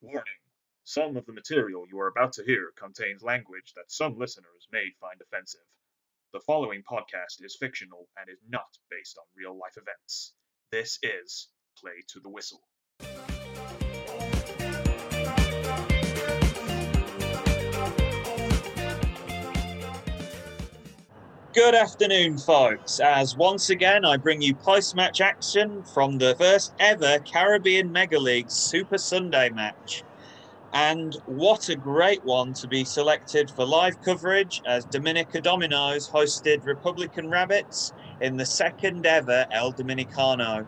Warning. Some of the material you are about to hear contains language that some listeners may find offensive. The following podcast is fictional and is not based on real life events. This is Play to the Whistle. Good afternoon, folks, as once again I bring you post match action from the first ever Caribbean Mega League Super Sunday match. And what a great one to be selected for live coverage as Dominica Dominoes hosted Republican Rabbits in the second ever El Dominicano.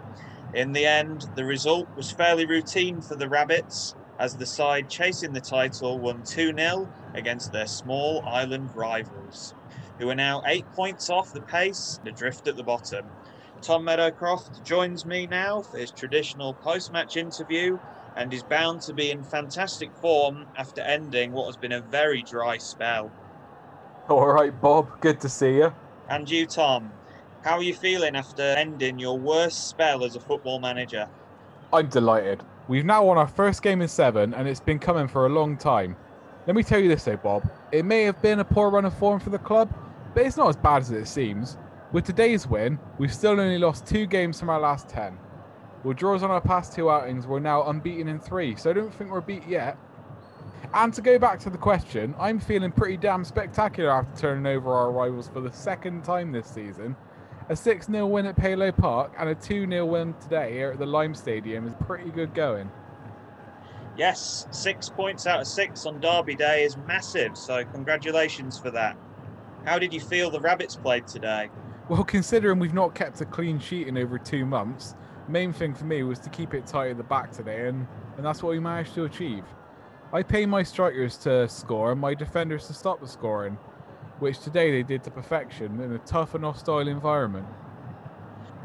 In the end, the result was fairly routine for the Rabbits as the side chasing the title won 2 0 against their small island rivals who are now eight points off the pace, adrift at the bottom. Tom Meadowcroft joins me now for his traditional post match interview and is bound to be in fantastic form after ending what has been a very dry spell. All right, Bob, good to see you. And you, Tom, how are you feeling after ending your worst spell as a football manager? I'm delighted. We've now won our first game in seven, and it's been coming for a long time. Let me tell you this though, Bob. It may have been a poor run of form for the club, but it's not as bad as it seems. With today's win, we've still only lost two games from our last 10. With draws on our past two outings, we're now unbeaten in three, so I don't think we're beat yet. And to go back to the question, I'm feeling pretty damn spectacular after turning over our rivals for the second time this season. A 6 0 win at Palo Park and a 2 0 win today here at the Lime Stadium is pretty good going. Yes, six points out of six on Derby Day is massive, so congratulations for that. How did you feel the Rabbits played today? Well, considering we've not kept a clean sheet in over two months, main thing for me was to keep it tight at the back today, and, and that's what we managed to achieve. I pay my strikers to score and my defenders to stop the scoring, which today they did to perfection in a tough and hostile environment.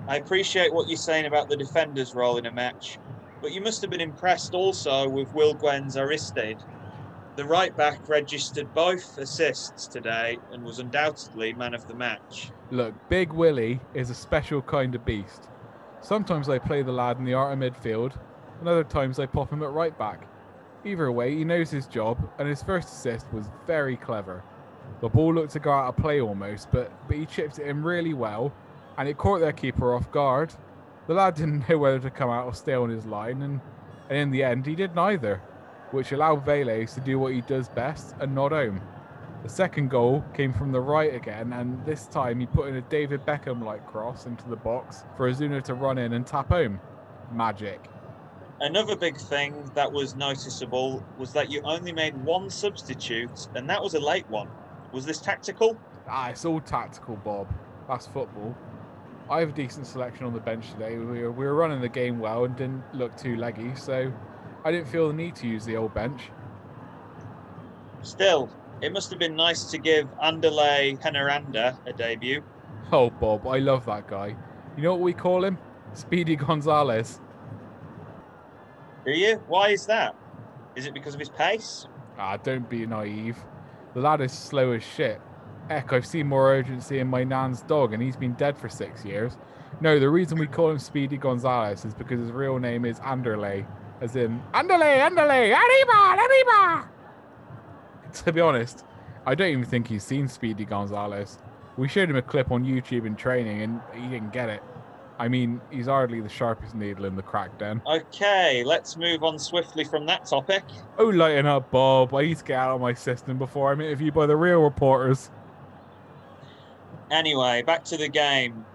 I appreciate what you're saying about the defender's role in a match, but you must have been impressed also with Will Gwen's Aristide. The right back registered both assists today and was undoubtedly man of the match. Look, Big Willie is a special kind of beast. Sometimes I play the lad in the art of midfield, and other times I pop him at right back. Either way, he knows his job, and his first assist was very clever. The ball looked to go out of play almost, but, but he chipped it in really well, and it caught their keeper off guard. The lad didn't know whether to come out or stay on his line, and, and in the end, he did neither which allowed Vélez to do what he does best and nod home. The second goal came from the right again, and this time he put in a David Beckham like cross into the box for Azuna to run in and tap home. Magic. Another big thing that was noticeable was that you only made one substitute, and that was a late one. Was this tactical? Ah, it's all tactical, Bob. That's football. I have a decent selection on the bench today. We were, we were running the game well and didn't look too leggy, so I didn't feel the need to use the old bench. Still, it must have been nice to give Anderley Penaranda a debut. Oh, Bob, I love that guy. You know what we call him? Speedy Gonzales. Do you? Why is that? Is it because of his pace? Ah, don't be naive. The lad is slow as shit. Heck, I've seen more urgency in my nan's dog, and he's been dead for six years. No, the reason we call him Speedy Gonzales is because his real name is Anderley, as in Anderley, Anderley, arriba, arriba. To be honest, I don't even think he's seen Speedy Gonzales. We showed him a clip on YouTube in training, and he didn't get it. I mean, he's hardly the sharpest needle in the crack den. Okay, let's move on swiftly from that topic. Oh, lighten up, Bob. I need to get out of my system before I'm interviewed by the real reporters. Anyway, back to the game.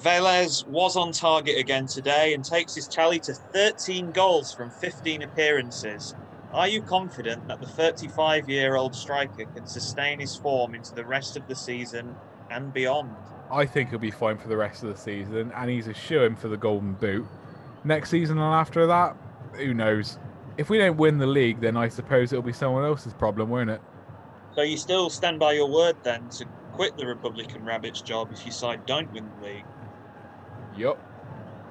Velez was on target again today and takes his tally to 13 goals from 15 appearances. Are you confident that the 35 year old striker can sustain his form into the rest of the season and beyond? I think he'll be fine for the rest of the season, and he's a shoe in for the Golden Boot. Next season and after that, who knows? If we don't win the league, then I suppose it'll be someone else's problem, won't it? So you still stand by your word then to quit the Republican Rabbits job if you side don't win the league? Yup.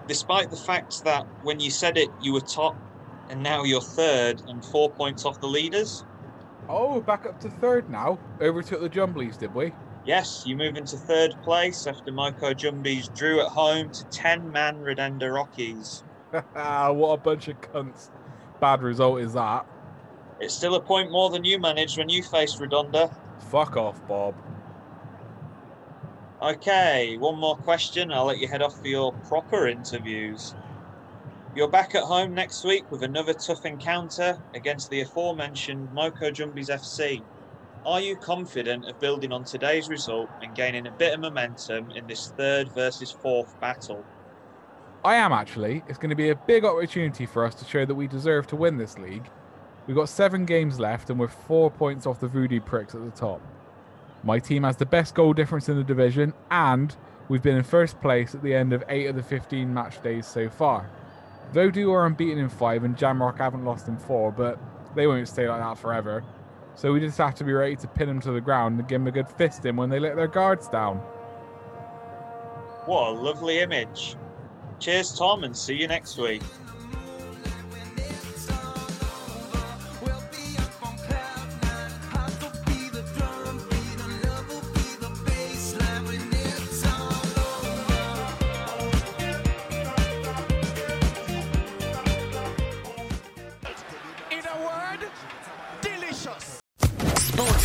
Despite the fact that when you said it, you were top and now you're third and four points off the leaders? Oh, back up to third now. Overtook the Jumblies, did we? Yes, you move into third place after Moco Jumbies drew at home to 10 man Redonda Rockies. Ah, what a bunch of cunts. Bad result is that. It's still a point more than you managed when you faced Redonda. Fuck off, Bob. Okay, one more question. I'll let you head off for your proper interviews. You're back at home next week with another tough encounter against the aforementioned Moco Jumbies FC. Are you confident of building on today's result and gaining a bit of momentum in this third versus fourth battle? I am actually. It's going to be a big opportunity for us to show that we deserve to win this league. We've got seven games left and we're four points off the voodoo pricks at the top. My team has the best goal difference in the division, and we've been in first place at the end of eight of the 15 match days so far. Voodoo are unbeaten in five, and Jamrock haven't lost in four, but they won't stay like that forever. So we just have to be ready to pin them to the ground and give them a good fist in when they let their guards down. What a lovely image. Cheers, Tom, and see you next week.